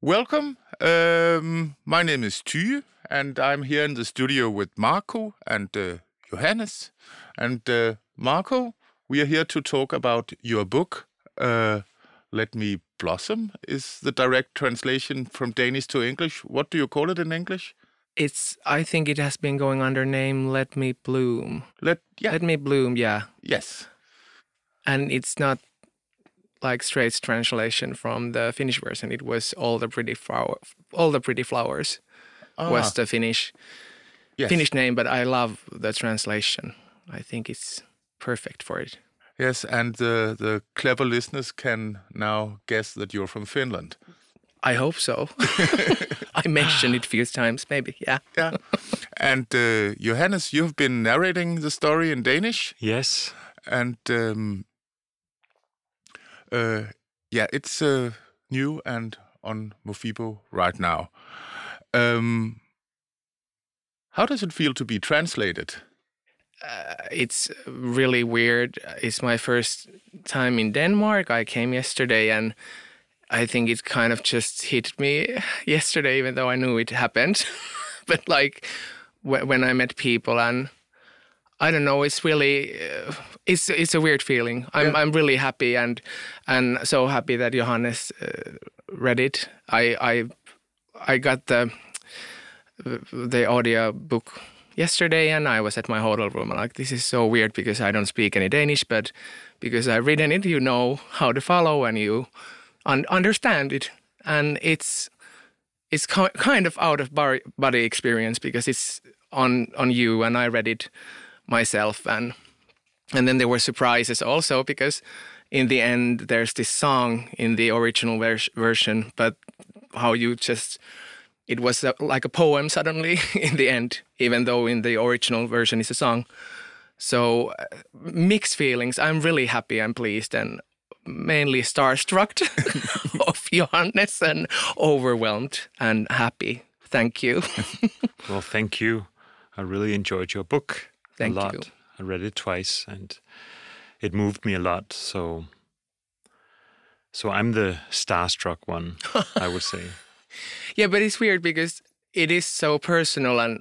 Welcome. Um, my name is Tyge, and I'm here in the studio with Markku and uh, Johannes. And uh, Markku, we are here to talk about your book, uh, Let Me Blossom, is the direct translation from Danish to English. What do you call it in English? It's. I think it has been going under name "Let Me Bloom." Let yeah. Let Me Bloom. Yeah, yes. and it's not like straight translation from the Finnish version. It was all the pretty flower, all the pretty flowers was Ah, the Finnish yes. Finnish name, but I love the translation. I think it's perfect for it. Yes, and the the clever listeners can now guess that you're from Finland. I hope so. I mentioned it a few times, maybe. Yeah. Yeah. and uh, Johannes, you've been narrating the story in Danish. Yes. and um, uh, yeah, it's uh, new and on Mofibo right now. Um, how does it feel to be translated? Uh, it's really weird. It's my first time in Denmark. I came yesterday and I think it kind of just hit me yesterday, even though I knew it happened. but like wh- when I met people and I don't know, it's really uh, it's it's a weird feeling. I'm I'm really happy and and so happy that Johannes uh, read it. I I I got the the audio book yesterday and I was at my hotel room and like this is so weird because I don't speak any Danish but because I've written it you know how to follow and you un- understand it and it's it's ki- kind of out of body experience because it's on on you and I read it myself and and then there were surprises also because in the end there's this song in the original vers- version but how you just it was a, like a poem suddenly in the end, even though in the original version is a song. So uh, mixed feelings. I'm really happy and pleased and mainly starstruck of Johannes and overwhelmed and happy. Thank you. Well, thank you. I really enjoyed your book Thank a lot. you. I read it twice and it moved me a lot. So so I'm the starstruck one, I would say. yeah, but it's weird because it is so personal and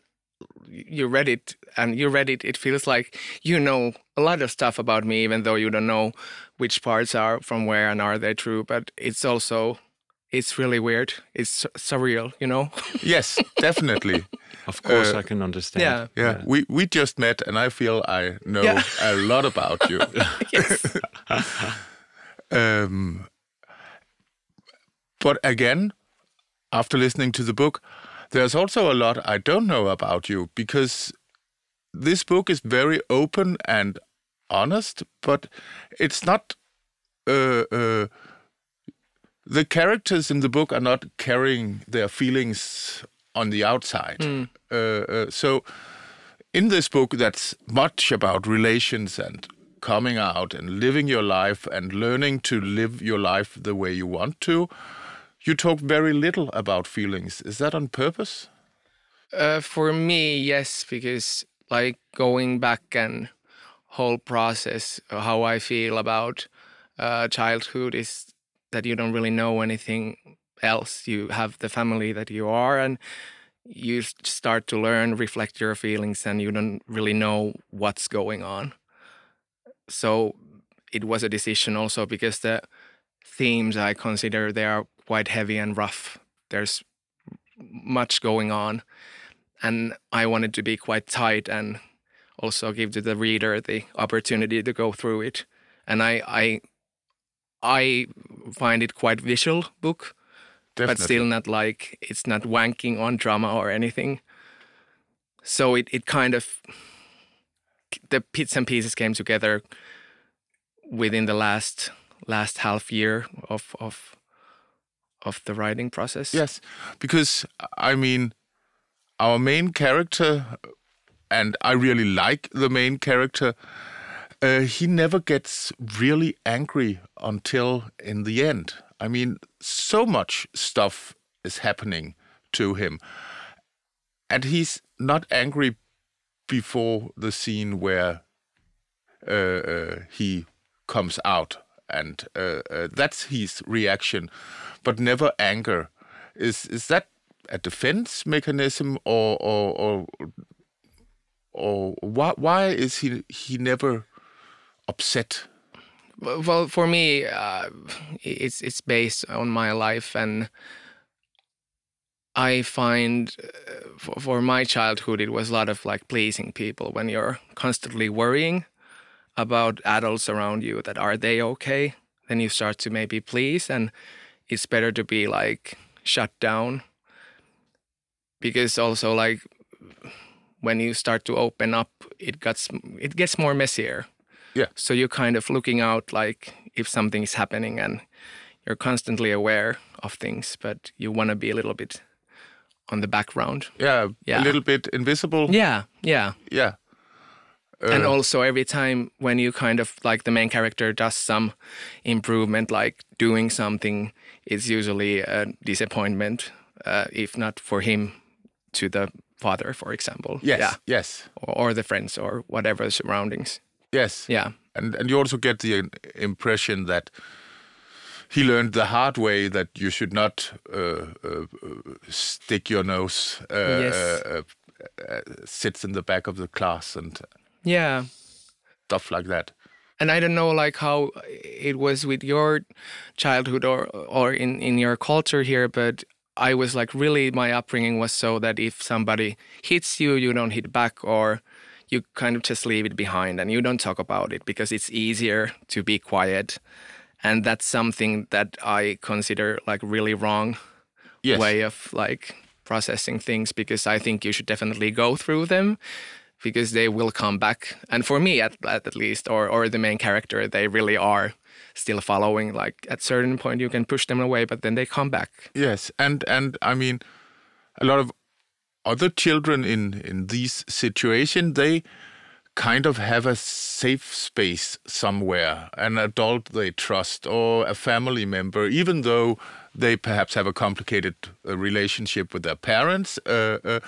you read it and you read it it feels like you know a lot of stuff about me even though you don't know which parts are from where and are they true but it's also it's really weird it's su- surreal you know Yes, definitely. Of course Uh, I can understand. yeah. yeah, we we just met, and I feel I know Yeah. a lot about you. yes Um, but again, after listening to the book, there's also a lot I don't know about you because this book is very open and honest, but it's not. Uh, uh, the characters in the book are not carrying their feelings on the outside. Uh, uh, so, in this book, that's much about relations and coming out and living your life and learning to live your life the way you want to. You talk very little about feelings. Is that on purpose? Uh, for me, yes, because like going back and whole process, how I feel about uh, childhood is that you don't really know anything else. You have the family that you are, and you start to learn, reflect your feelings, and you don't really know what's going on. So it was a decision also because the themes I consider they are quite heavy and rough. There's much going on and I wanted to be quite tight and also give to the reader the opportunity to go through it. And I I I find it quite visual book, Definitely. but still not like it's not wanking on drama or anything. So it it kind of the bits and pieces came together within the last last half year of of of the writing process. Yes, because I mean, our main character, and I really like the main character. Uh, he never gets really angry until in the end. I mean, so much stuff is happening to him, and he's not angry before the scene where uh, uh, he comes out, and uh, uh, that's his reaction, but never anger. is is that a defense mechanism or or or, or why why is he he never upset? Well, for me, uh, it's it's based on my life, and I find uh, for, for my childhood it was a lot of like pleasing people. When you're constantly worrying about adults around you, that are they okay? Then you start to maybe please, and it's better to be like shut down because also like when you start to open up it gets it gets more messier Yeah. so you're kind of looking out like if something is happening and you're constantly aware of things but you want to be a little bit on the background Yeah, Yeah. a little bit invisible. yeah yeah Yeah. and Uh, also every time when you kind of like the main character does some improvement like doing something it's usually a disappointment uh, if not for him to the father for example yes, yeah yes, or, or the friends or whatever the surroundings yes. yeah and and you also get the impression that he learned the hard way that you should not uh, uh, uh, stick your nose uh, Yes. uh, uh, uh, sits in the back of the class and yeah stuff like that. and I don't know like how it was with your childhood or or in in your culture here, but I was like really my upbringing was so that if somebody hits you, you don't hit back or you kind of just leave it behind and you don't talk about it because it's easier to be quiet. And that's something that I consider like really wrong Yes. way of like processing things because I think you should definitely go through them because they will come back. And for me, at, at, at least, or, or the main character, they really are still following. Like at certain point, you can push them away, but then they come back. Yes, and and I mean, a lot of other children in in these situation they kind of have a safe space somewhere, an adult they trust or a family member, even though they perhaps have a complicated uh, relationship with their parents. Uh, uh,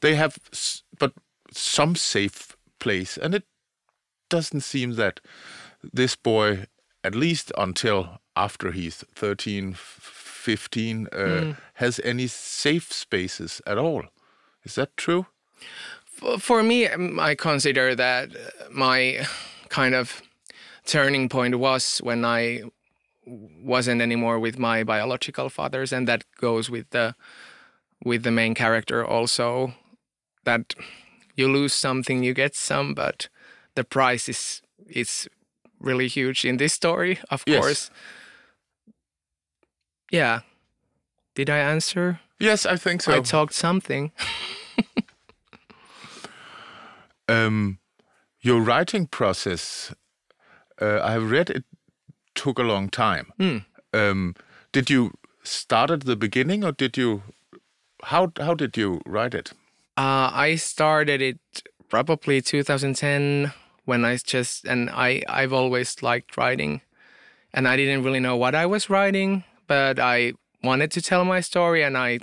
they have, s- but some safe place, and it doesn't seem that this boy, at least until after he's 13, 15, uh, has any safe spaces at all. Is that true? F- For me, um, I consider that uh, my kind of turning point was when I wasn't anymore with my biological fathers, and that goes with the with the main character also. That you lose something, you get some, but the price is is really huge in this story, of Yes. course. Yeah. Did I answer? Yes, I think so. I talked something. um, your writing process, uh, I have read it took a long time. Hmm. Um, did you start at the beginning, or did you? How how did you write it? Uh, I started it probably 2010 when I just and I I've always liked writing, and I didn't really know what I was writing, but I wanted to tell my story, and I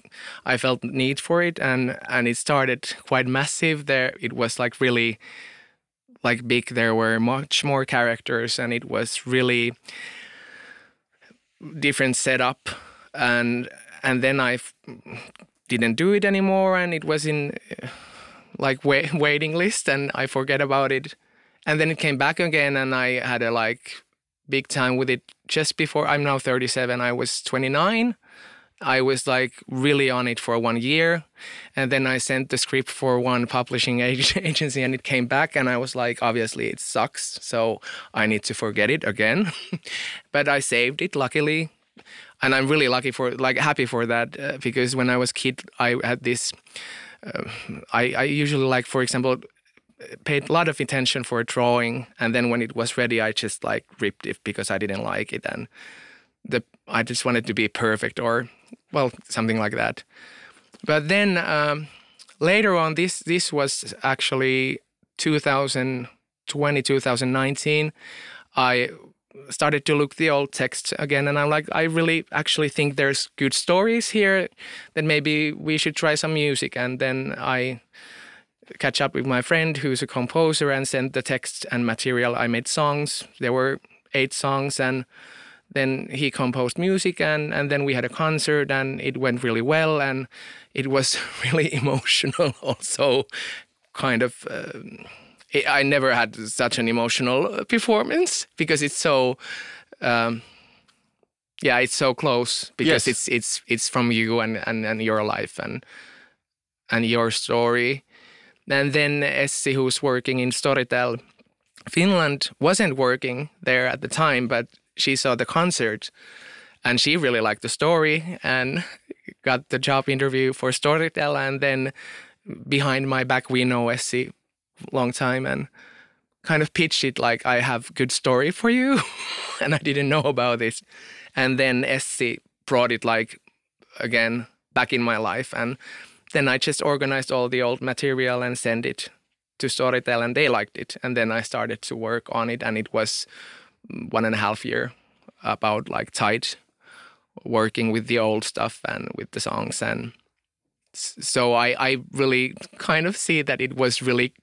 I felt need for it, and and it started quite massive. There, it was like really like big. There were much more characters, and it was really different setup, and and then I f- didn't do it anymore, and it was in like wait, waiting list, and I forget about it, and then it came back again, and I had a like big time with it just before I'm now 37. I was 29. I was like really on it for one year, and then I sent the script for one publishing agency, and it came back, and I was like, obviously it sucks, so I need to forget it again. but I saved it, luckily, and I'm really lucky for, like, happy for that, uh, because when I was kid, I had this. Uh, I I usually like, for example, paid a lot of attention for a drawing, and then when it was ready, I just like ripped it because I didn't like it, and the I just wanted to be perfect or well something like that. But then um, later on, this this was actually 2020 2019. I started to look the old text again and i'm like i really actually think there's good stories here that maybe we should try some music and then i catch up with my friend who's a composer and sent the text and material i made songs there were eight songs and then he composed music and and then we had a concert and it went really well and it was really emotional also kind of it, i never had such an emotional performance because it's so um, yeah it's so close because Yes. it's it's it's from you and, and and your life and and your story and then Essi, who's working in Storytel Finland, wasn't working there at the time, but she saw the concert and she really liked the story and got the job interview for Storytel. And then behind my back, we know Essi long time and kind of pitched it like, I have good story for you. and I didn't know about this. And then Essi brought it like again back in my life. And then I just organized all the old material and sent it to Storytel, and they liked it. And then I started to work on it, and it was one and a half year about like tight working with the old stuff and with the songs and so I, I really kind of see that it was really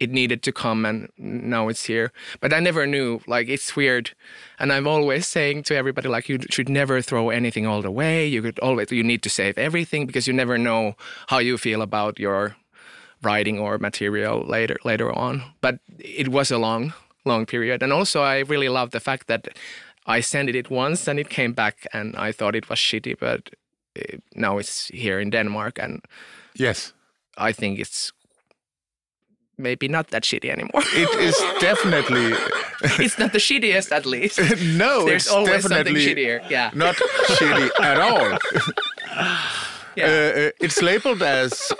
it needed to come and now it's here. But i never knew like it's weird. And i'm always saying to everybody like you should never throw anything all the way. You could always you need to save everything because you never know how you feel about your writing or material later later on. But it was a long long period and also i really love the fact that i sent it once and it came back and i thought it was shitty but uh, now it's here in denmark and Yes. i think it's maybe not that shitty anymore It is definitely it's not the shittiest at least no. there's it's always something shittier yeah Not shitty at all. yeah Uh, uh, it's labeled as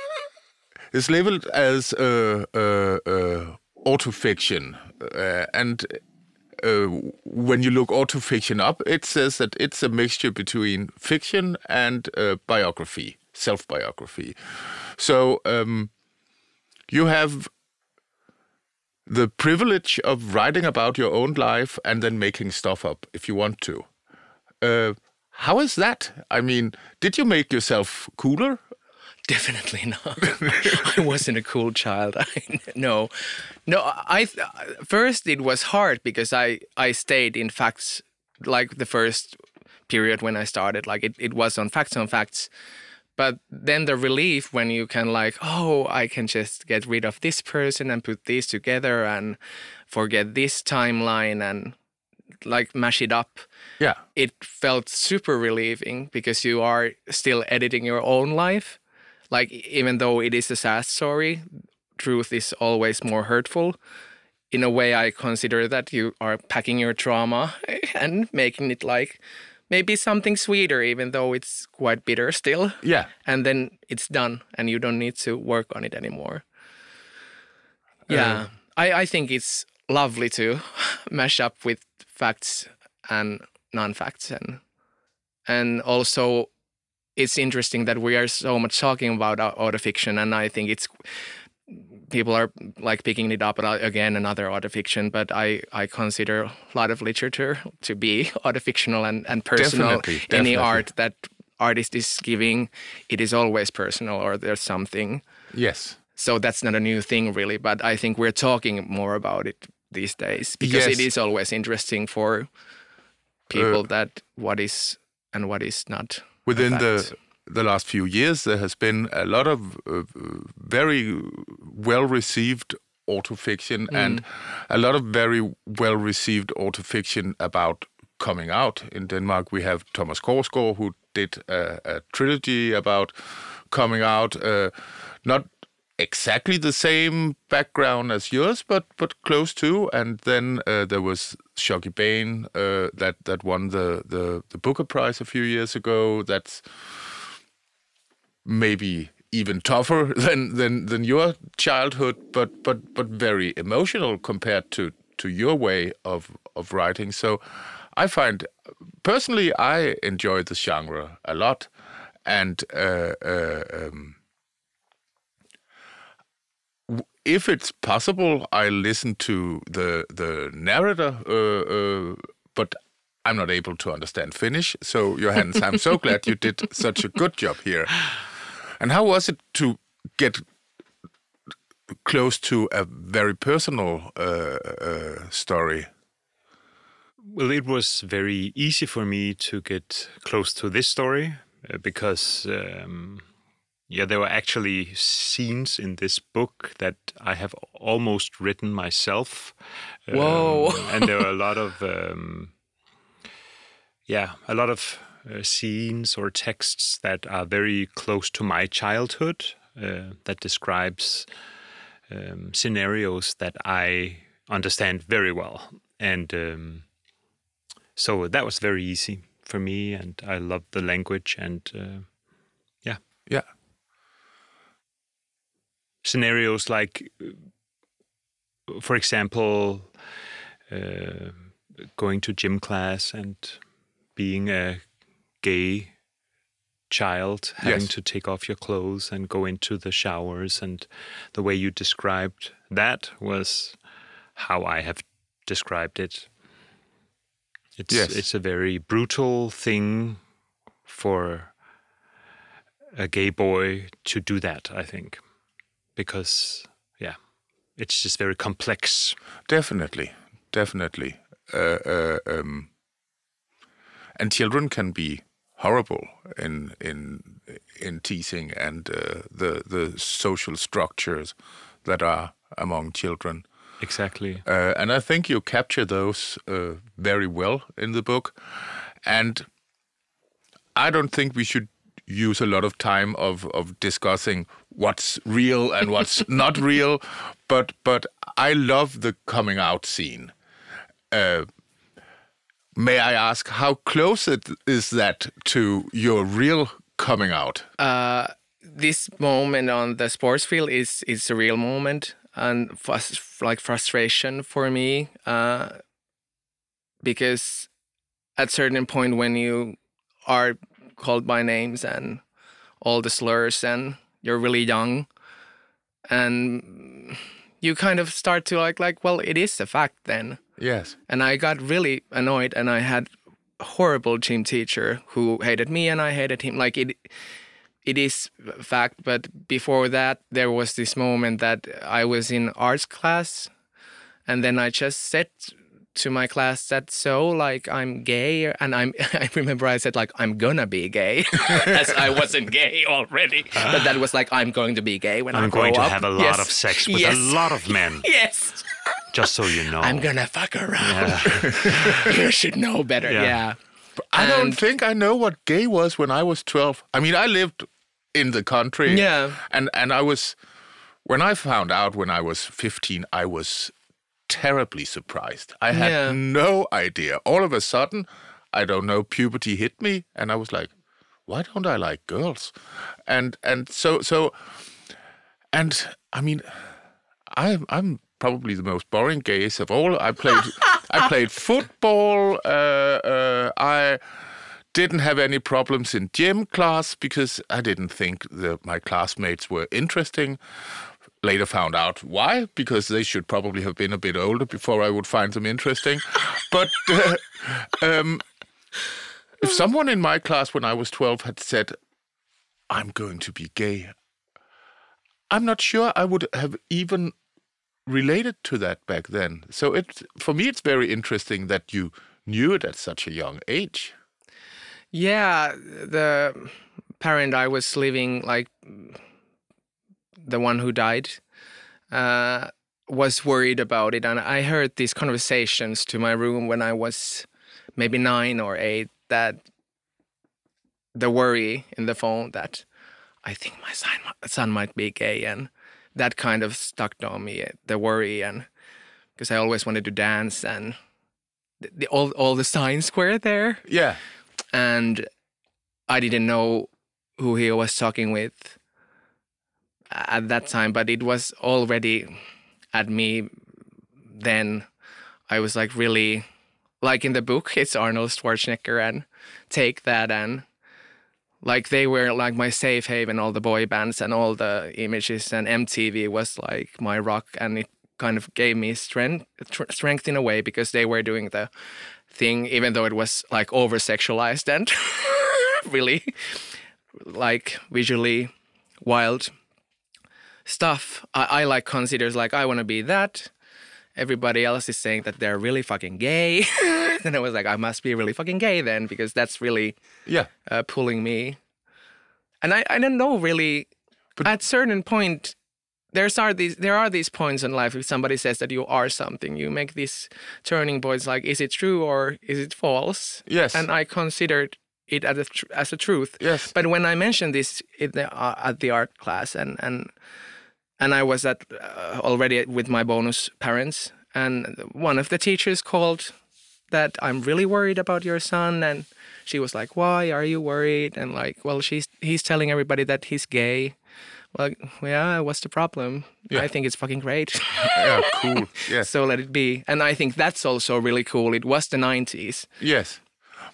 it's labeled as uh, uh, uh, autofiction, uh, and uh, when you look autofiction up, it says that it's a mixture between fiction and uh, biography, self-biography. So um, you have the privilege of writing about your own life and then making stuff up if you want to. Uh, how is that? I mean, did you make yourself cooler? Definitely not. I wasn't a cool child. I, no, no. I first it was hard because I I stayed in facts like the first period when I started. Like it, it was on facts on facts, but then the relief when you can like oh I can just get rid of this person and put these together and forget this timeline and like mash it up Yeah. it felt super relieving because you are still editing your own life. Like even though it is a sad story, truth is always more hurtful. In a way, I consider that you are packing your trauma and making it like maybe something sweeter, even though it's quite bitter still. Yeah. And then it's done, and you don't need to work on it anymore. Yeah, um, I, I think it's lovely to mash up with facts and non-facts and and also it's interesting that we are so much talking about au- autofiction and i think it's people are like picking it up uh, again another autofiction but i i consider a lot of literature to be autofictional and, and personal Definitely, definitely. any art that artist is giving it is always personal or there's something Yes. so that's not a new thing really but i think we're talking more about it these days because it Yes. is always interesting for people uh, that what is and what is not Within the the last few years, there has been a lot of uh, very well received autofiction and a lot of very well received autofiction about coming out. In Denmark, we have Thomas Korsgaard, who did a, a trilogy about coming out. Uh, not exactly the same background as yours, but but close to. And then uh, there was Shuggie Bain uh, that that won the, the the Booker Prize a few years ago. That's maybe even tougher than than than your childhood, but but but very emotional compared to to your way of of writing. So I find personally I enjoy the genre a lot, and uh, uh, um, if it's possible, I listen to the the narrator, uh, uh, but I'm not able to understand Finnish. So Johannes, I'm so glad you did such a good job here. And how was it to get close to a very personal uh, uh, story? Well, it was very easy for me to get close to this story uh, because, um, yeah, there were actually scenes in this book that I have almost written myself. Um, Whoa. and there were a lot of, um, yeah, a lot of uh, scenes or texts that are very close to my childhood uh, that describes um, scenarios that I understand very well. And um, so that was very easy for me, and I loved the language and uh, yeah, Yeah. Scenarios like, for example, uh, going to gym class and being a gay child, having Yes. to take off your clothes and go into the showers, and the way you described that was how I have described it. It's Yes. it's a very brutal thing for a gay boy to do that, I think. Because yeah, it's just very complex. Definitely, definitely. Uh, uh, um, and children can be horrible in in in teasing and uh, the the social structures that are among children. Exactly. Uh, and I think you capture those uh, very well in the book. And I don't think we should use a lot of time of, of discussing what's real and what's not real. But but I love the coming out scene. Uh, may I ask how close it is that to your real coming out? Uh, this moment on the sports field is is a real moment and frus- like frustration for me uh, because at certain point when you are called by names and all the slurs and you're really young. And you kind of start to like like well it is a fact then. Yes. and I got really annoyed and I had a horrible gym teacher who hated me and I hated him. Like it it is a fact but before that there was this moment that I was in arts class and then I just said to my class that so like I'm gay and I'm I remember I said like I'm gonna be gay as I wasn't gay already but that was like I'm going to be gay when I I'm going to up. have a lot Yes. of sex with yes. a lot of men, yes just so you know. I'm gonna fuck around. you should know better. Yeah. Yeah. I don't And- think I know what gay was when I was 12. I mean, I lived in the country. Yeah. And and I was when I found out when I was 15, I was terribly surprised. I had Yeah. no idea. All of a sudden, I don't know, puberty hit me and I was like, why don't I like girls? And and so so and I mean I'm I'm probably the most boring gays of all. I played I played football. Uh, uh, I didn't have any problems in gym class because I didn't think that my classmates were interesting. Later found out why because they should probably have been a bit older before I would find them interesting. but uh, um, if someone in my class when I was twelve had said, "I'm going to be gay," I'm not sure I would have even related to that back then. So it for me it's very interesting that you knew it at such a young age. Yeah. The parent I was living like the one who died uh, was worried about it, and I heard these conversations to my room when I was maybe nine or eight. That the worry in the phone that I think my son son might be gay, and that kind of stuck on me. The worry, and because I always wanted to dance, and the, the, all all the signs were there, Yeah. and I didn't know who he was talking with at that time, but it was already at me then. I was like really like in the book, it's Arnold Schwarzenegger and Take That and like they were like my safe haven, all the boy bands and all the images and MTV was like my rock and it kind of gave me strength tr- strength in a way because they were doing the thing even though it was like over sexualized and really like visually wild stuff. I, I like considers like I want to be that. Everybody else is saying that they're really fucking gay. and I was like, I must be really fucking gay then because that's really Yeah. uh, pulling me. And I, I don't know really. at certain point, there's are these there are these points in life if somebody says that you are something, you make these turning points like is it true or is it false? Yes. And I considered it as a tr- as a truth. Yes. But when I mentioned this in the, uh, at the art class and and and I was at uh, already with my bonus parents and one of the teachers called that I'm really worried about your son and she was like why are you worried and like well she's he's telling everybody that he's gay well yeah what's the problem Yeah. I think it's fucking great yeah. Cool. Yes. so let it be and I think that's also really cool it was the 90s yes.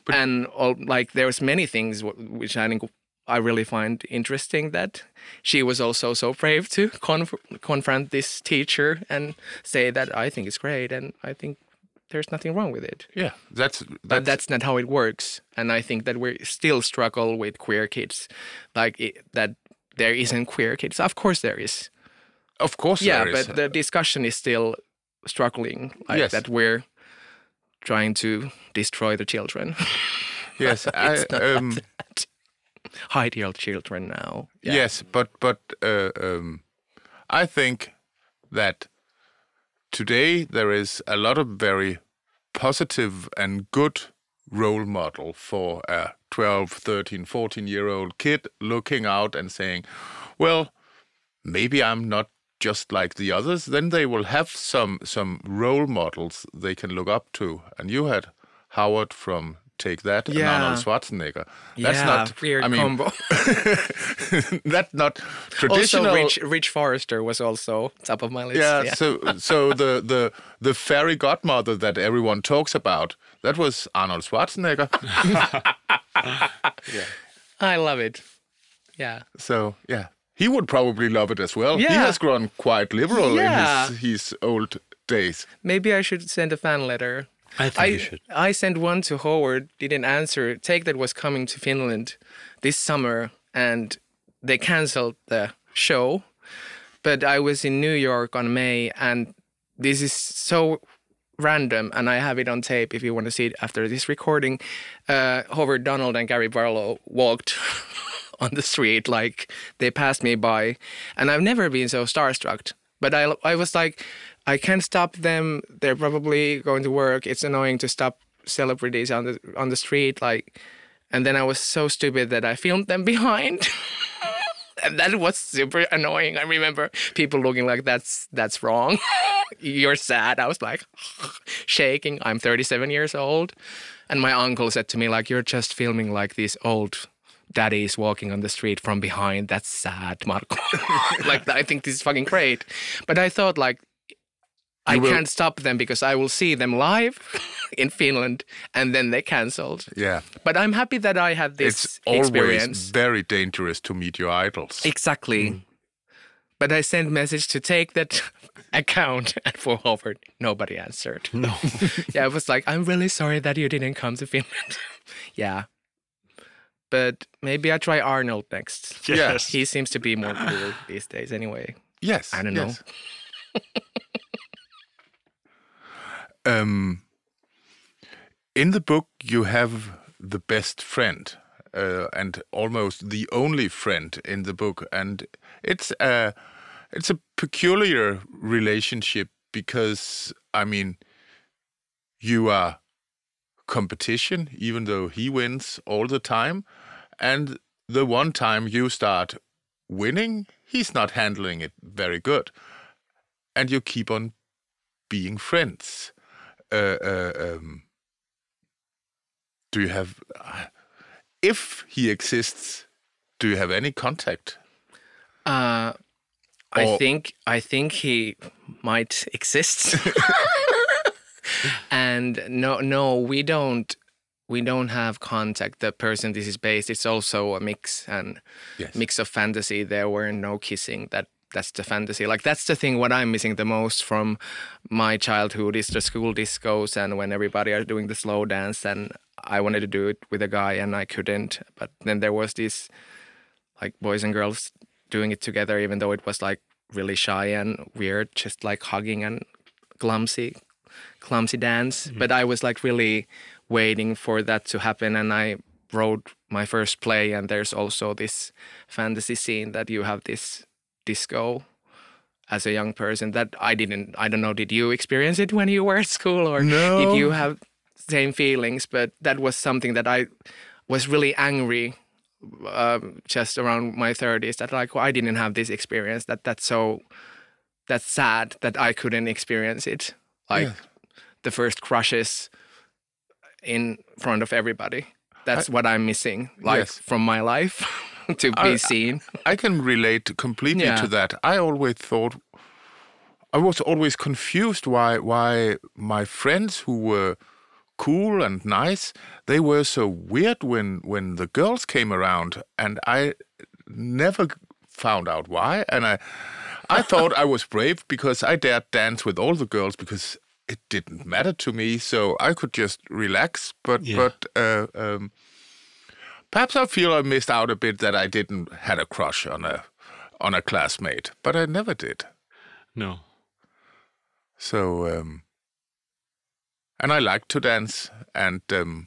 But- and all, like there's many things w- which I think I really find interesting that she was also so brave to conf- confront this teacher and say that I think it's great and I think there's nothing wrong with it. Yeah. That's But that's not how it works, and I think that we still struggle with queer kids, like it, that there isn't queer kids. Of course there is. of course. Yeah, there is. but the discussion is still struggling, like Yes. that we're trying to destroy the children. yes. I, um, your children now. Yes, but but uh, um, I think that today there is a lot of very positive and good role model for a 12, 13, 14 year old kid looking out and saying, well, maybe I'm not just like the others. Then they will have some some role models they can look up to. And you had Howard from Take That and Arnold Schwarzenegger. That's yeah, not weird I mean, combo. that's not traditional. also, Ridge Ridge Forrester was also top of my list. yeah, so so the the the fairy godmother that everyone talks about that was Arnold Schwarzenegger. I love it. Yeah, so yeah, he would probably love it as well. He has grown quite liberal Yeah. in his his old days. maybe I should send a fan letter. I think I you should. I sent one to Howard, didn't answer. Take That was coming to Finland this summer, and they canceled the show. But I was in New York on May, and this is so random, and I have it on tape if you want to see it after this recording. Uh, Howard Donald and Gary Barlow walked on the street, like they passed me by, and I've never been so starstruck. But I, I was like, I can't stop them. They're probably going to work. It's annoying to stop celebrities on the on the street, like. And then I was so stupid that I filmed them behind. and that was super annoying. I remember people looking like that's that's wrong. You're sad. I was like shaking. I'm 37 years old. And my uncle said to me like you're just filming like these old daddies walking on the street from behind. That's sad, Markku. like I think this is fucking great. But I thought like I will- can't stop them because I will see them live in Finland and then they cancelled. Yeah, But I'm happy that I had this it's always experience. very dangerous to meet your idols. Exactly. Mm. But I sent message to Take That account and for Howard, nobody answered. No. yeah, I was like, I'm really sorry that you didn't come to Finland. yeah. But maybe I try Arnold next. yes. He seems to be more cool these days anyway. Yes, I don't know. Um, in the book, you have the best friend uh, and almost the only friend in the book, and it's a it's a peculiar relationship because I mean, you are competition, even though he wins all the time, and the one time you start winning, he's not handling it very good, and you keep on being friends. Uh, uh, um, do you have, uh, if he exists, do you have any contact? Uh, I Or- think I think he might exist. and no, no, we don't. We don't have contact. The person this is based, it's also a mix and Yes. mix of fantasy. There were no kissing. That that's the fantasy. Like that's the thing. What I'm missing the most from my childhood is the school discos and when everybody are doing the slow dance. And I wanted to do it with a guy and I couldn't. But then there was this like boys and girls doing it together, even though it was like really shy and weird, just like hugging and clumsy. clumsy dance. Mm-hmm. But I was like really waiting for that to happen, and I wrote my first play. And there's also this fantasy scene that you have this disco as a young person that I didn't. I don't know. Did you experience it when you were at school, or No. did you have same feelings? But that was something that I was really angry um, just around my 30s that like well, I didn't have this experience that that's so that's sad that I couldn't experience it like Yeah. the first crushes in front of everybody that's what I'm missing like Yes. from my life to be I- seen I can relate completely Yeah. to that. I always thought I was always confused why why my friends who were cool and nice they were so weird when when the girls came around and I never found out why and I I thought I was brave because I dared dance with all the girls because it didn't matter to me so I could just relax but Yeah. but uh, um, Perhaps I feel I missed out a bit that I didn't had a crush on a on a classmate, but I never did. No. So um and I liked to dance and um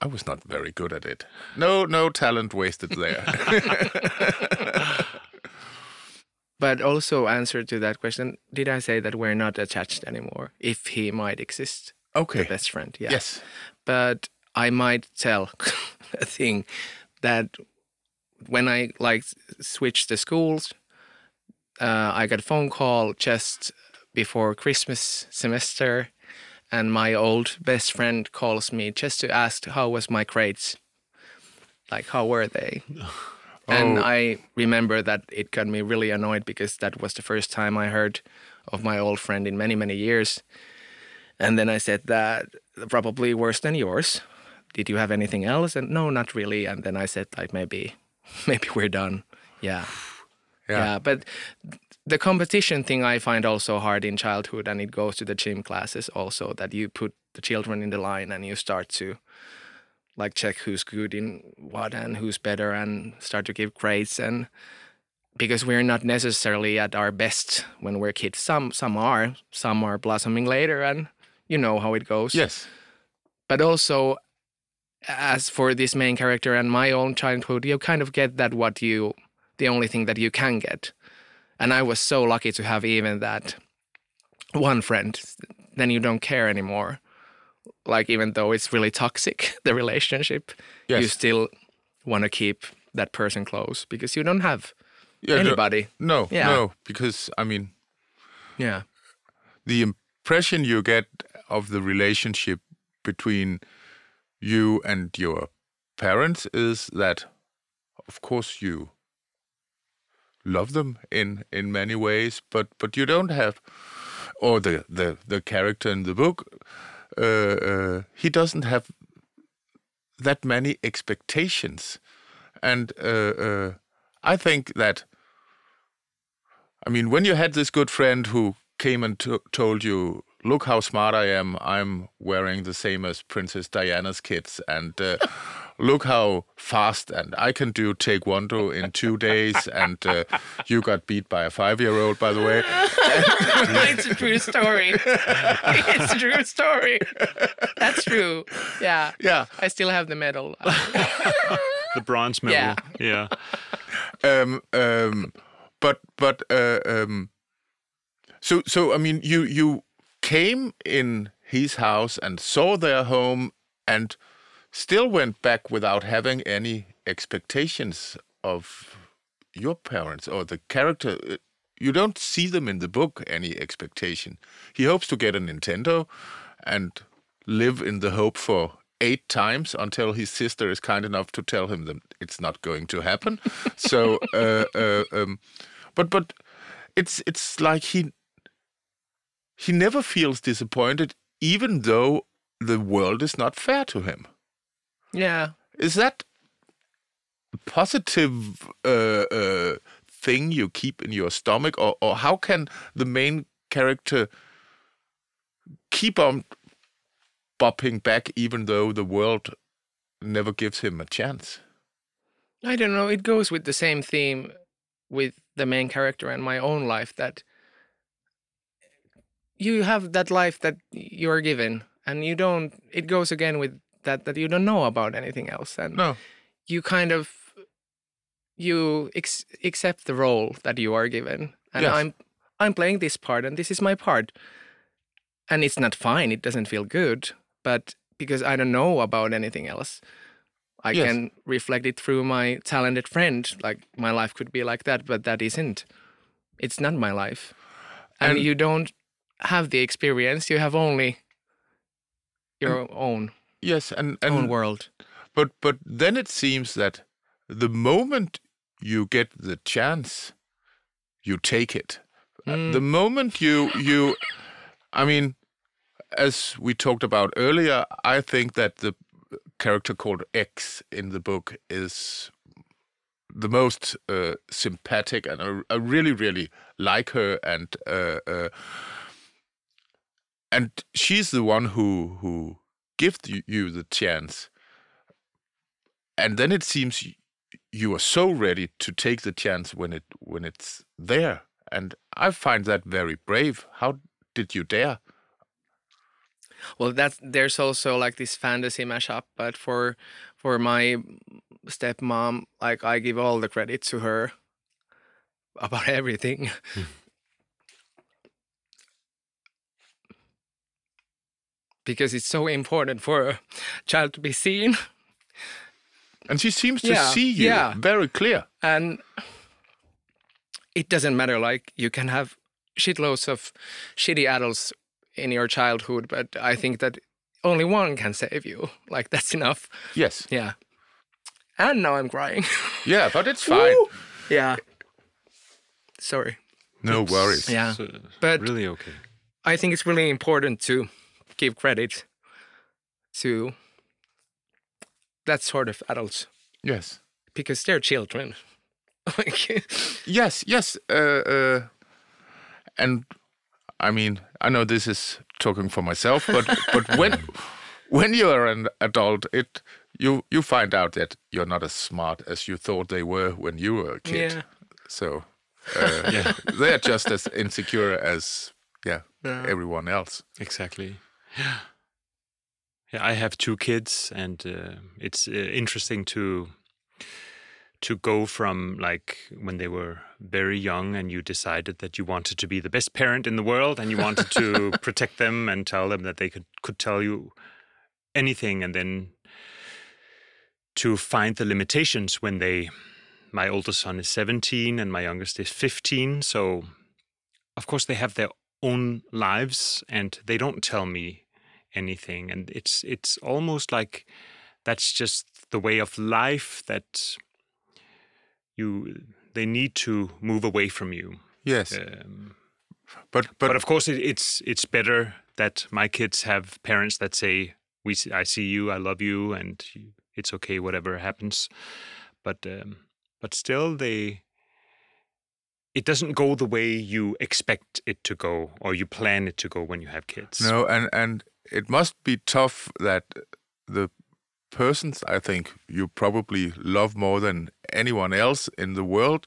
I was not very good at it. No no talent wasted there. but also answer to that question did I say that we're not attached anymore if he might exist okay. best friend yeah Yes. but I might tell a thing that when I like switched the schools, uh, I got a phone call just before Christmas semester, and my old best friend calls me just to ask how was my grades, like how were they, and Oh. I remember that it got me really annoyed because that was the first time I heard of my old friend in many many years, and then I said that probably worse than yours did you have anything else? And no, not really. And then I said like maybe, maybe we're done. Yeah. Yeah. yeah. But the competition thing I find also hard in childhood, and it goes to the gym classes also that you put the children in the line and you start to like check who's good in what and who's better and start to give grades and because we're not necessarily at our best when we're kids. Some some are, some are blossoming later, and you know how it goes Yes. but also as for this main character and my own childhood you kind of get that what you the only thing that you can get. And i was so lucky to have even that one friend. Then you don't care anymore. Like even though it's really toxic the relationship you still want to keep that person close because you don't have Yeah, no- anybody. No, Yeah. no, because I mean yeah. the impression you get of the relationship between you and your parents is that of course you love them in in many ways but but you don't have or the the the character in the book uh, uh, he doesn't have that many expectations. And uh, uh, i think that I mean, when you had this good friend who came and to told you, "Look how smart I am! I'm wearing the same as Princess Diana's kids, and uh, look how fast and I can do taekwondo in two days." And uh, you got beat by a five-year-old, by the way. it's a true story. it's a true story. That's true. Yeah. Yeah. I still have the medal. The bronze medal. Yeah. Yeah. Um, um, but but uh, um, so so I mean, you you came in his house and saw their home and still went back without having any expectations of your parents or the character. uh, You don't see them in the book any expectation. He hopes to get a Nintendo and live in the hope for eight times until his sister is kind enough to tell him that it's not going to happen. so, uh, uh, um, but but it's it's like he he never feels disappointed, even though the world is not fair to him. yeah. Is that a positive uh, uh, thing you keep in your stomach, or, or how can the main character keep on bopping back, even though the world never gives him a chance? I don't know. It goes with the same theme with the main character and my own life that you have that life that you're given, and you don't. It goes again with that that you don't know about anything else, and No. you kind of you ex- accept the role that you are given, and Yes. I'm I'm playing this part, and this is my part, and it's not fine. It doesn't feel good, but because I don't know about anything else, I Yes. can reflect it through my talented friend. Like my life could be like that, but that isn't. It's not my life, and, And- you don't have the experience. You have only your own Yes, and and own world. But but then it seems that the moment you get the chance, you take it. Mm. The moment you you, I mean, as we talked about earlier, I think that the character called X in the book is the most uh, sympathetic, and I, I really really like her, and uh, uh, and she's the one who who gives you, the chance. And then it seems you are so ready to take the chance when it when it's there. And i find that very brave. How did you dare? Well, that's there's also like this fantasy mashup, but for for my stepmom, like I give all the credit to her about everything. Hmm. Because it's so important for a child to be seen. And she seems to Yeah, see you. yeah. very clear. And it doesn't matter like you can have shitloads of shitty adults in your childhood but i think that only one can save you. Like that's enough. Yes. Yeah. And now i'm crying. Yeah but it's fine. Woo! yeah. Sorry. No worries. Yeah. So, But- really okay. i think it's really important to give credit to that sort of adults yes because they're children yes yes uh, uh, and i mean i know this is talking for myself but but when when you're an adult it you you find out that you're not as smart as you thought they were when you were a kid yeah so uh, Yeah. they're just as insecure as yeah, Yeah. everyone else Exactly. Yeah. Yeah, I have two kids, and uh, it's uh, interesting to to go from like when they were very young, and you decided that you wanted to be the best parent in the world, and you wanted to protect them and tell them that they could could tell you anything, and then to find the limitations when they. My oldest son is 17 and my youngest is 15. So, of course, they have their own lives and they don't tell me anything and it's it's almost like that's just the way of life that you they need to move away from you. Yes. Um, but but, but, of course it, it's it's better that my kids have parents that say we I see you I love you and it's okay whatever happens. But um, but still they it doesn't go the way you expect it to go or you plan it to go when you have kids. No and and it must be tough that the persons i think you probably love more than anyone else in the world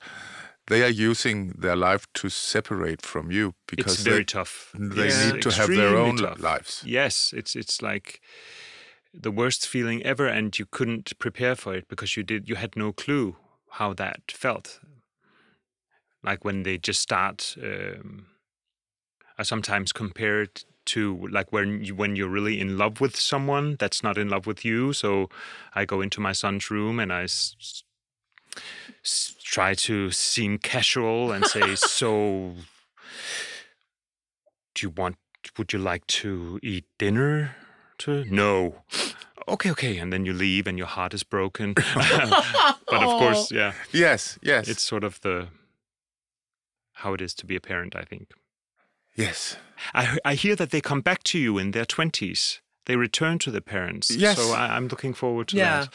they are using their life to separate from you because it's very they, tough they Yeah. need to have their own tough. lives Yes, it's it's like the worst feeling ever, and you couldn't prepare for it because you did you had no clue how that felt. Like when they just start, um, I sometimes compare it to like when you, when you're really in love with someone that's not in love with you. So I go into my son's room and I s- s- try to seem casual and say, "So, do you want? Would you like to eat dinner? To no." Okay, okay, and then you leave, and your heart is broken. but of course, oh. yeah, yes yes it's sort of the how it is to be a parent. I think. Yes I I hear that they come back to you in their twenties. They return to the parents. Yes. So I, I'm looking forward to Yeah. that.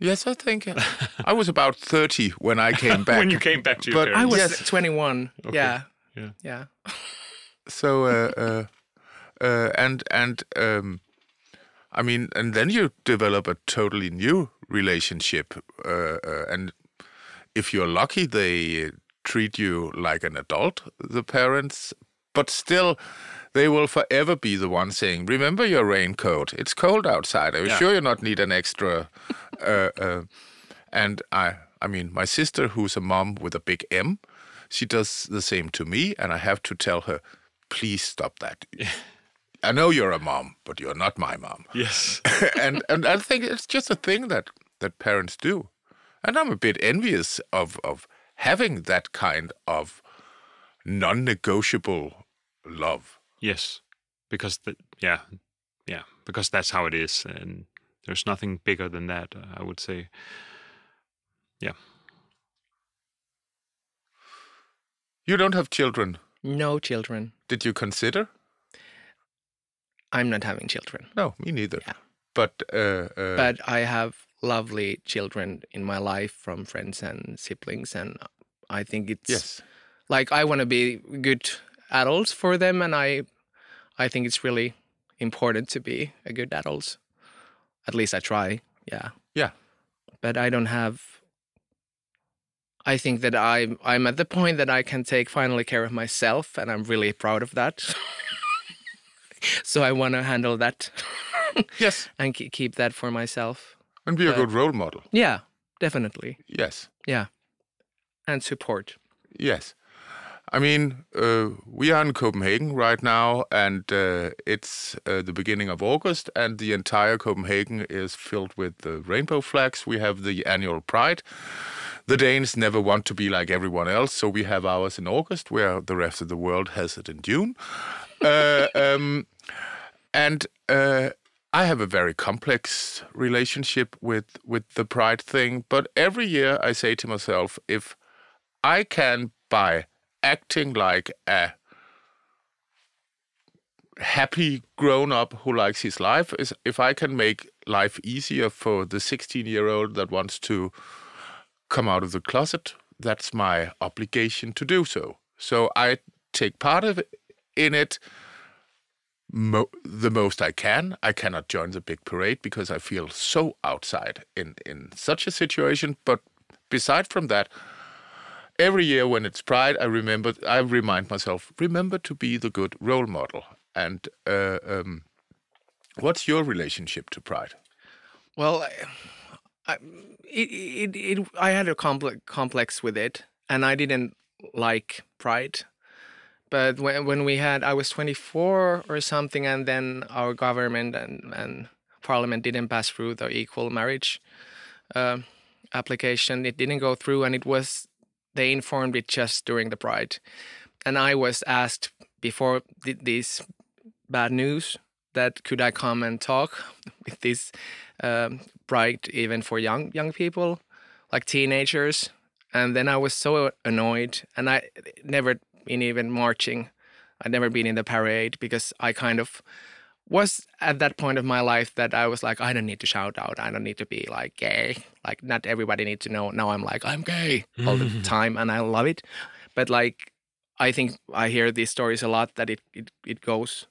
yes i think uh, i was about 30 when i came back when you came back to your But I was Yes. 21. Okay. Yeah. Yeah. Yeah. so uh, uh, uh, and and um, I mean, and then you develop a totally new relationship, uh, uh, and if you're lucky, they treat you like an adult, the parents, but still, they will forever be the one saying, "Remember your raincoat. It's cold outside. Are you Yeah. sure you not need an extra?" uh, uh, and I, I mean, my sister, who's a mom with a big M, she does the same to me, and I have to tell her, "Please stop that." I know you're a mom, but you're not my mom. Yes. and and I think it's just a thing that that parents do, and I'm a bit envious of of having that kind of non-negotiable love. Yes, because the, yeah, yeah, because that's how it is, and there's nothing bigger than that. uh, I would say. Yeah. You don't have children. No children. Did you consider? I'm not having children. No, me neither. Yeah. But uh, uh, but I have lovely children in my life from friends and siblings, and I think it's yes, like I want to be good adults for them, and I, I think it's really important to be a good adult. At least I try. Yeah. Yeah. But I don't have. I think that I'm I'm at the point that I can take finally care of myself, and I'm really proud of that. so I want to handle that yes, and ke- keep that for myself. and be a good role model. Yeah, definitely. Yes, Yeah, and support. yes. I mean, uh, we are in Copenhagen right now, and uh, it's uh, the beginning of August, and the entire Copenhagen is filled with the rainbow flags. We have the annual Pride. The Danes never want to be like everyone else, so we have ours in August, where the rest of the world has it in June. uh, um, and uh, I have a very complex relationship with with the pride thing. But every year I say to myself, if I can by acting like a happy grown up who likes his life, is if I can make life easier for the 16 year old that wants to come out of the closet, that's my obligation to do so. So I take part of it, in it mo- the most I can. I cannot join the big parade because I feel so outside in in such a situation. But beside from that, every year when it's Pride, I remember I remind myself remember to be the good role model. And uh, um, what's your relationship to Pride? Well, I, I, it, it, it, I had a complex, complex with it, and I didn't like Pride. But when, when we had, I was 24 or something, and then our government and, and parliament didn't pass through the equal marriage uh, application. It didn't go through, and it was, they informed it just during the Pride. And I was asked before th- this bad news that could I come and talk with this um, Pride event for young young people, like teenagers. And then I was so annoyed, and I never been even marching. I'd never been in the parade because I kind of was at that point of my life that I was like, I don't need to shout out. I don't need to be like gay. Like not everybody needs to know. Now I'm like, I'm gay all the time and I love it. But like I think I hear these stories a lot that it, it, it goes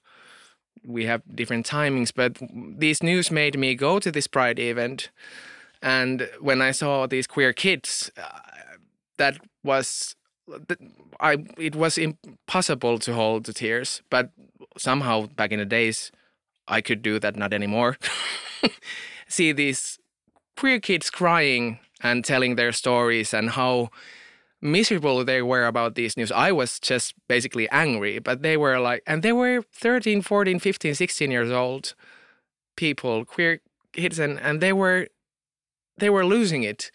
we have different timings, but these news made me go to this Pride event. And when I saw these queer kids, uh, that was I it was impossible to hold the tears, but somehow back in the days I could do that not anymore. See these queer kids crying and telling their stories and how miserable they were about these news. I was just basically angry, but they were like, and they were 13, 14, 15, 16 years old people, queer kids, and, and they were they were losing it.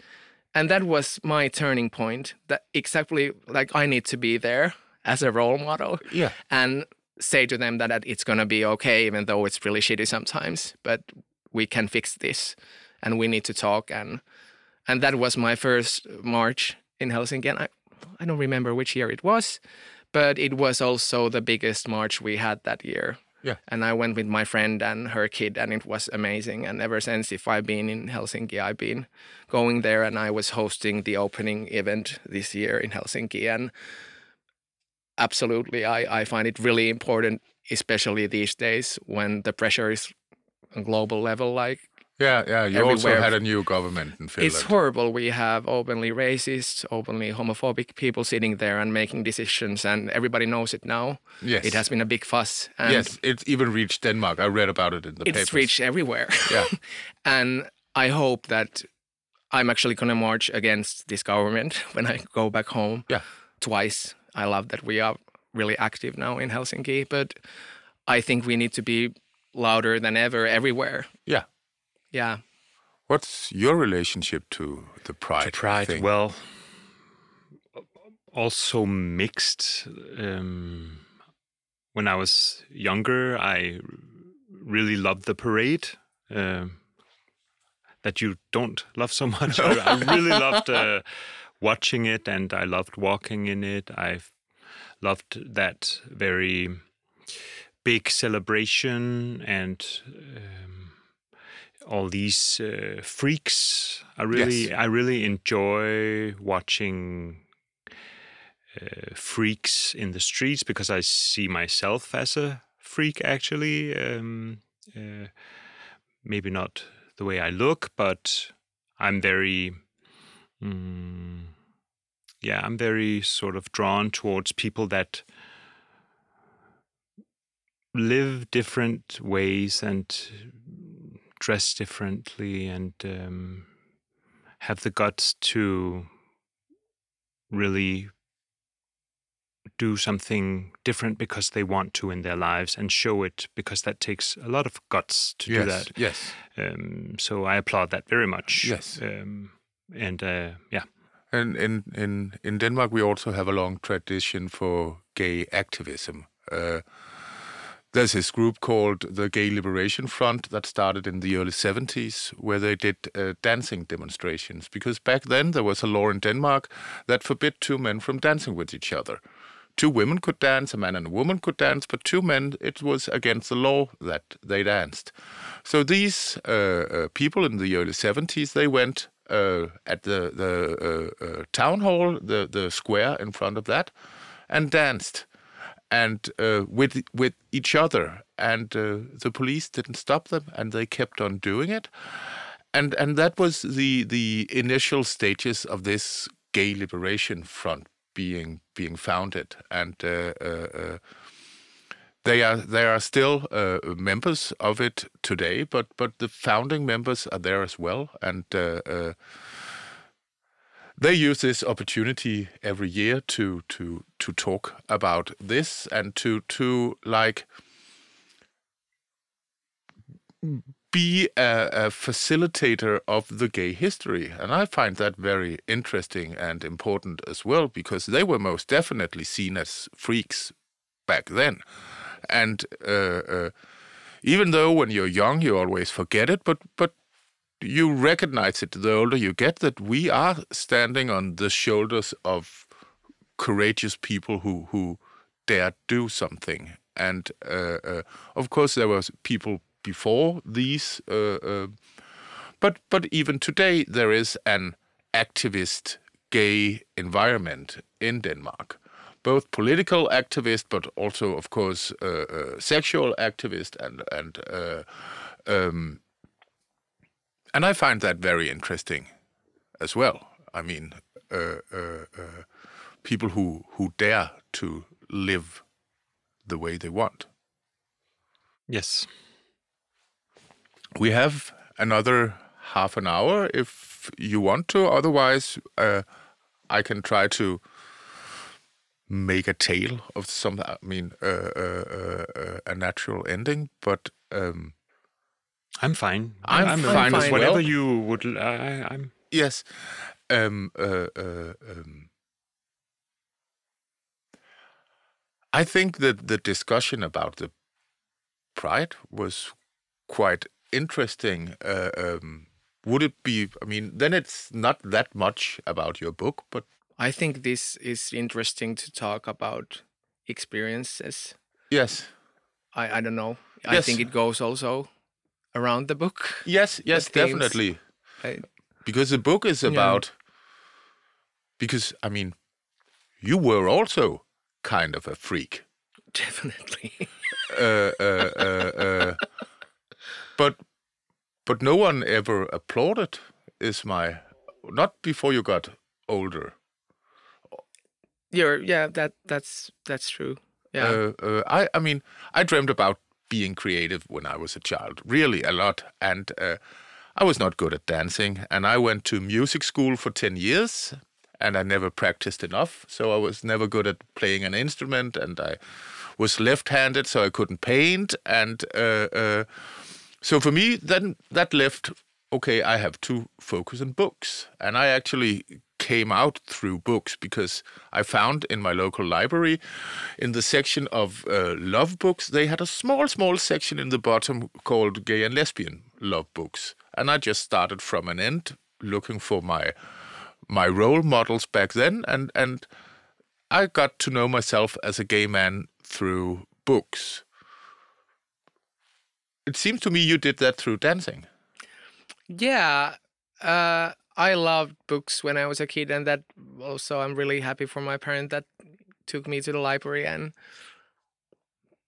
And that was my turning point. That exactly like I need to be there as a role model Yeah. and say to them that it's gonna be okay, even though it's really shitty sometimes. But we can fix this, and we need to talk. and And that was my first march in Helsinki. And I I don't remember which year it was, but it was also the biggest march we had that year. Yeah. And I went with my friend and her kid, and it was amazing. And ever since, if I've been in Helsinki, I've been going there, and I was hosting the opening event this year in Helsinki. And absolutely, I, I find it really important, especially these days when the pressure is on global level. Like Yeah, yeah. You also had a new government in Finland. It's horrible. We have openly racist, openly homophobic people sitting there and making decisions, and everybody knows it now. Yes. It has been a big fuss. And yes, it's even reached Denmark. I read about it in the it's papers. reached everywhere. Yeah. and I hope that I'm actually going to march against this government when I go back home Yeah. twice. I love that we are really active now in Helsinki, but I think we need to be louder than ever everywhere. Yeah. Yeah. What's your relationship to the pride? To Pride. thing? Well, also mixed. Um, when I was younger, I really loved the parade. Um, that you don't love so much. I, I really loved uh, watching it, and I loved walking in it. I loved that very big celebration and. Um, all these uh, freaks. I really, Yes. I really enjoy watching uh, freaks in the streets because I see myself as a freak. Actually, um, uh, maybe not the way I look, but I'm very, mm, yeah, I'm very sort of drawn towards people that live different ways and dress differently and um, have the guts to really do something different because they want to in their lives and show it because that takes a lot of guts to yes, do that. Yes. Um, so I applaud that very much. Yes. Um, and uh, yeah, And in, in, in Denmark, we also have a long tradition for gay activism. Uh, there's this group called the Gay Liberation Front that started in the early 70s, where they did uh, dancing demonstrations. Because back then there was a law in Denmark that forbid two men from dancing with each other. Two women could dance, a man and a woman could dance, but two men, it was against the law that they danced. So these uh, uh, people in the early 70s, they went at the, the uh, uh, town hall, the, the square in front of that, and danced and uh, with with each other, and uh, the police didn't stop them, and they kept on doing it, and and that was the the initial stages of this gay liberation front being being founded, and uh, uh, uh, they are they are still uh, members of it today, but but the founding members are there as well, and. Uh, uh, they use this opportunity every year to to to talk about this and to to like be a, a facilitator of the gay history and i find that very interesting and important as well because they were most definitely seen as freaks back then and uh, uh, even though when you're young you always forget it but but you recognize it. The older you get that we are standing on the shoulders of courageous people who who dare do something. And uh, uh, of course there was people before these uh, uh, but but even today there is an activist gay environment in Denmark both political activist but also of course uh, uh, sexual activist and and uh, um, and I find that very interesting as well. I mean, uh, uh, uh, people who who dare to live the way they want. yes. We have another half an hour if you want to. Otherwise, uh, I can try to make a tale of some. I mean, uh, uh, uh, a natural ending, but. Um, I'm fine. I'm fine as Whatever well. you would. I, I'm. Yes. Um, uh, uh, um, I think that the discussion about the pride was quite interesting. Uh, um, would it be? I mean, then it's not that much about your book, but I think this is interesting to talk about experiences. yes, I, I don't know. Yes. I think it goes also around the book. yes, yes, definitely, I, because the book is about. Because I mean, you were also kind of a freak. definitely. uh, uh, uh, uh, but but no one ever applauded. Is my not before you got older. You're yeah, that that's that's true. Yeah. Uh, uh, I I mean I dreamed about being creative when I was a child, really a lot, and uh, I was not good at dancing, and I went to music school for ten years, and I never practiced enough, so I was never good at playing an instrument, and I was left-handed, so I couldn't paint, and uh, uh, so for me, then that left. Okay, I have to focus on books, and I actually came out through books because I found in my local library, in the section of uh, love books, they had a small, small section in the bottom called gay and lesbian love books, and I just started from an end, looking for my my role models back then, and and I got to know myself as a gay man through books. It seems to me you did that through dancing. Yeah, uh, I loved books when I was a kid, and that also I'm really happy for my parent that took me to the library and.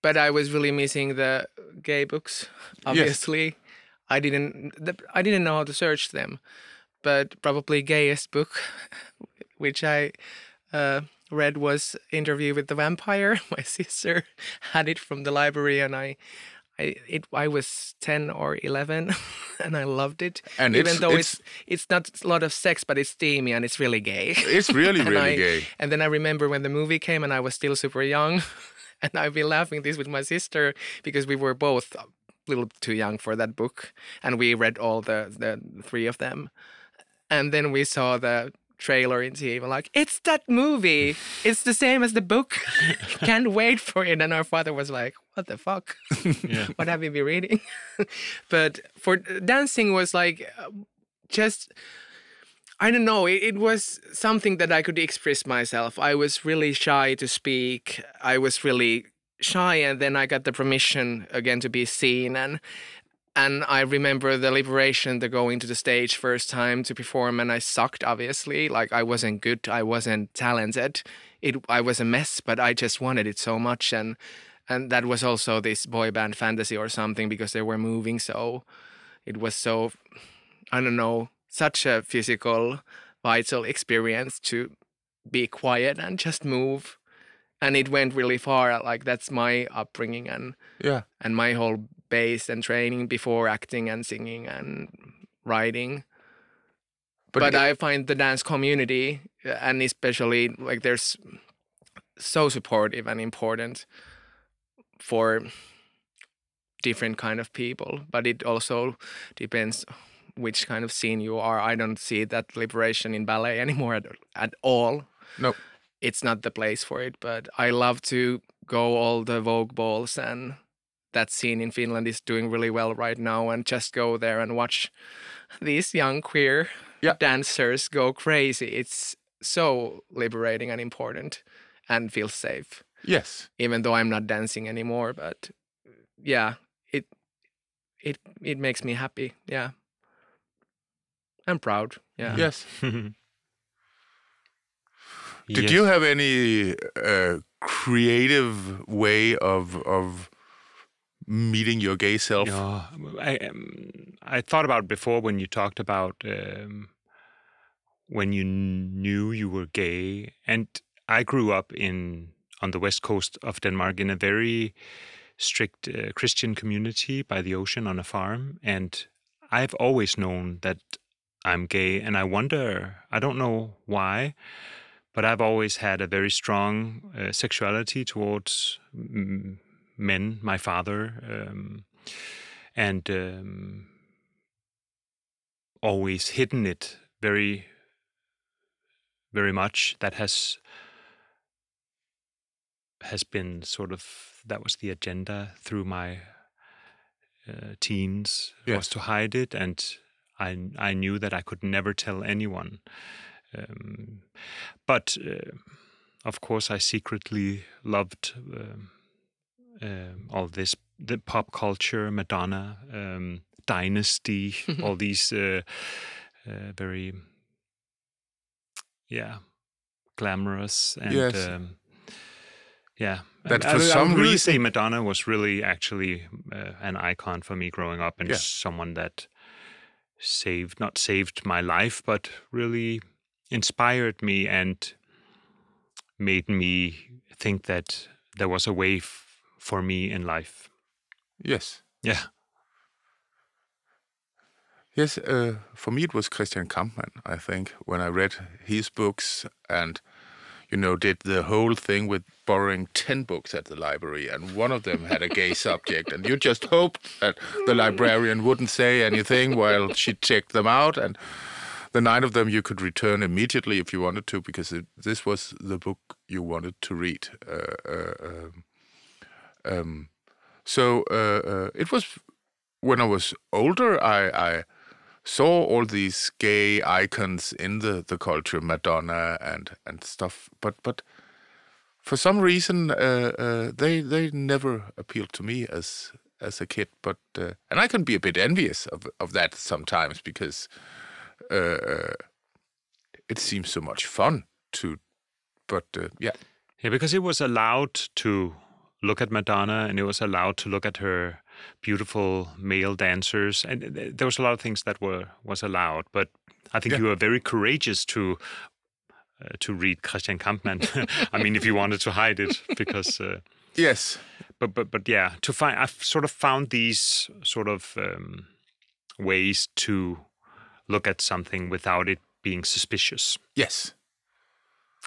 But I was really missing the gay books. Obviously, I didn't. I didn't know how to search them, but probably gayest book, which I uh, read was Interview with the Vampire. My sister had it from the library, and I I it I was ten or eleven, and I loved it. And even it's- though it's- it's, it's not a lot of sex, but it's steamy and it's really gay. It's really, really I- gay. And then I remember when the movie came, and I was still super young, and I've been laughing this with my sister because we were both a little too young for that book, and we read all the the three of them, and then we saw the trailer in TV. Like it's that movie. It's the same as the book. Can't wait for it. And our father was like, "What the fuck? what have you been reading?" but for dancing was like uh, just I don't know. It, it was something that I could express myself. I was really shy to speak. I was really shy, and then I got the permission again to be seen. And and I remember the liberation the going to the stage first time to perform, and I sucked. Obviously, like I wasn't good. I wasn't talented. It I was a mess, but I just wanted it so much, and and that was also this boy band fantasy or something because they were moving so. It was so I don't know, such a physical, vital experience to be quiet and just move. And it went really far. Like that's my upbringing and Yeah. and my whole base and training before acting and singing and writing. But, it- I find the dance community uh, and especially like there's so supportive and important for different kind of people. But it also depends which kind of scene you are. I don't see that liberation in ballet anymore at, at all. No. It's not the place for it, but I love to go all the Vogue balls and that scene in Finland is doing really well right now and just go there and watch these young queer Yeah. dancers go crazy. It's so liberating and important and feels safe Yes. even though I'm not dancing anymore. But yeah, it it it makes me happy. Yeah, I'm proud. Yeah. Yes. Did Yes. you have any uh, creative way of of meeting your gay self? I um, I thought about before when you talked about um, when you knew you were gay, and I grew up in on the west coast of Denmark in a very strict uh, Christian community by the ocean on a farm, and I've always known that I'm gay, and I wonder I don't know why. But I've always had a very strong uh, sexuality towards men, my father, um, and um, always hidden it very, very much. That has has been sort of that was the agenda through my uh, teens was to hide it, and I I knew that I could never tell anyone. Um, but uh, of course, I secretly loved um, um all this the pop culture, Madonna, um, Dynasty, all these uh, uh, very yeah glamorous and Yes. um, yeah. That for I, some really reason- say Madonna was really actually uh, an icon for me growing up and Yeah. someone that saved, not saved my life, but really inspired me and made me think that there was a way f- for me in life. Yes. Yeah. Yes, uh, for me it was Christian Kampmann, I think, when I read his books and, you know, did the whole thing with borrowing 10 books at the library and one of them had a gay subject and you just hoped that the librarian wouldn't say anything while she checked them out and the nine of them you could return immediately if you wanted to because it, this was the book you wanted to read. Uh, uh, um, um, so uh, uh, it was when I was older, I, I saw all these gay icons in the, the culture, Madonna and and stuff. But but for some reason, uh, uh, they they never appealed to me as as a kid. But uh, and I can be a bit envious of of that sometimes because uh, it seems so much fun to. But uh, yeah, Yeah, because it was allowed to look at Madonna and it was allowed to look at her beautiful male dancers and there was a lot of things that were was allowed but i think Yeah. you were very courageous to uh, to read christian kampmann i mean if you wanted to hide it because uh, yes, but but but yeah to find i've sort of found these sort of um, ways to look at something without it being suspicious yes.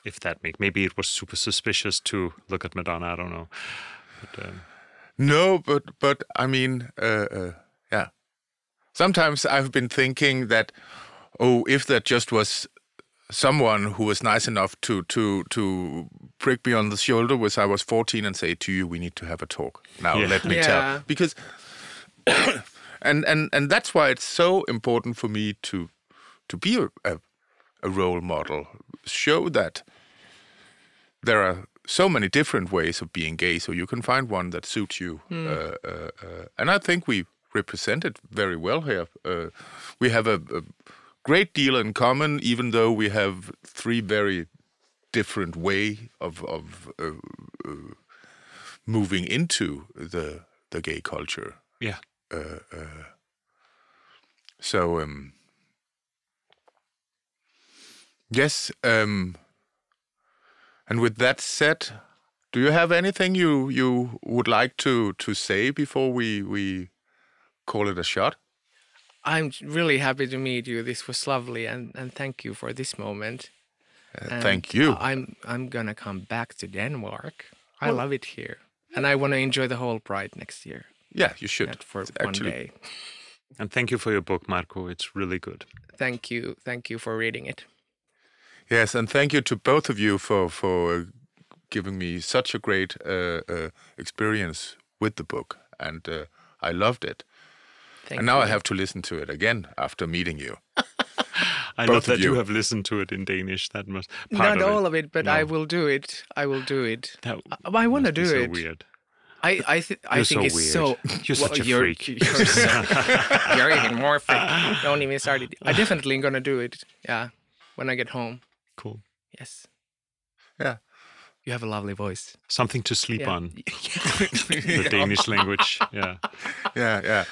if that make maybe it was super suspicious to look at madonna i don't know but, um, No, but but I mean, uh, uh, yeah. Sometimes I've been thinking that, oh, if that just was someone who was nice enough to to to prick me on the shoulder when I was fourteen and say to you, we need to have a talk now. Yeah. Let me Yeah. tell because, and and and that's why it's so important for me to to be a, a, a role model, show that there are so many different ways of being gay, so you can find one that suits you. Uh, uh, uh, and I think we represent it very well here. Uh, we have a, a great deal in common, even though we have three very different way of of uh, uh, moving into the the gay culture. yeah So um, yes, um, and with that said, do you have anything you you would like to to say before we we call it a shot? I'm really happy to meet you. This was lovely, and, and thank you for this moment. Uh, thank you. I'm I'm gonna come back to Denmark. I love it here, and I want to enjoy the whole Pride next year. Yeah, you should. Not for Actually, one day. And thank you for your book, Markku. It's really good. Thank you, thank you for reading it. Yes, and thank you to both of you for for uh, giving me such a great uh, uh, experience with the book, and uh, I loved it. Thank and now you. I have to listen to it again after meeting you. I Both love that you. you. have listened to it in Danish. That must part Not of all it. of it, but I will do it. I will do it. That I, I want to be do so it. Weird. I I, th- I You're think so it's weird. so. You're such a you're, freak. You're, so- you're even more freak. Don't even start it. I definitely gonna do it. Yeah, when I get home. Cool. Yes. Yeah. You have a lovely voice. Something to sleep Yeah. on. The Danish language. Yeah. Yeah, yeah.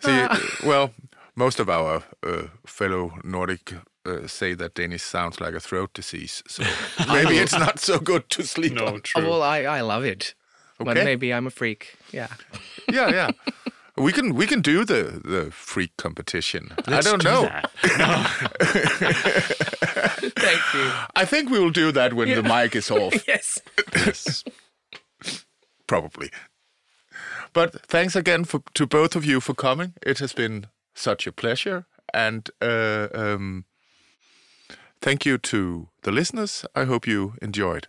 See, well, most of our uh, fellow Nordic uh, say that Danish sounds like a throat disease, so maybe it's not so good to sleep No, on. Oh, true. well, I, I love it. But Okay. maybe I'm a freak. Yeah. Yeah, yeah. We can we can do the the freak competition. I Let's don't do know. that. Thank you. I think we will do that when the mic is off, Yes. Yes. probably. But thanks again for, to both of you for coming. It has been such a pleasure, and uh, um, thank you to the listeners. I hope you enjoyed.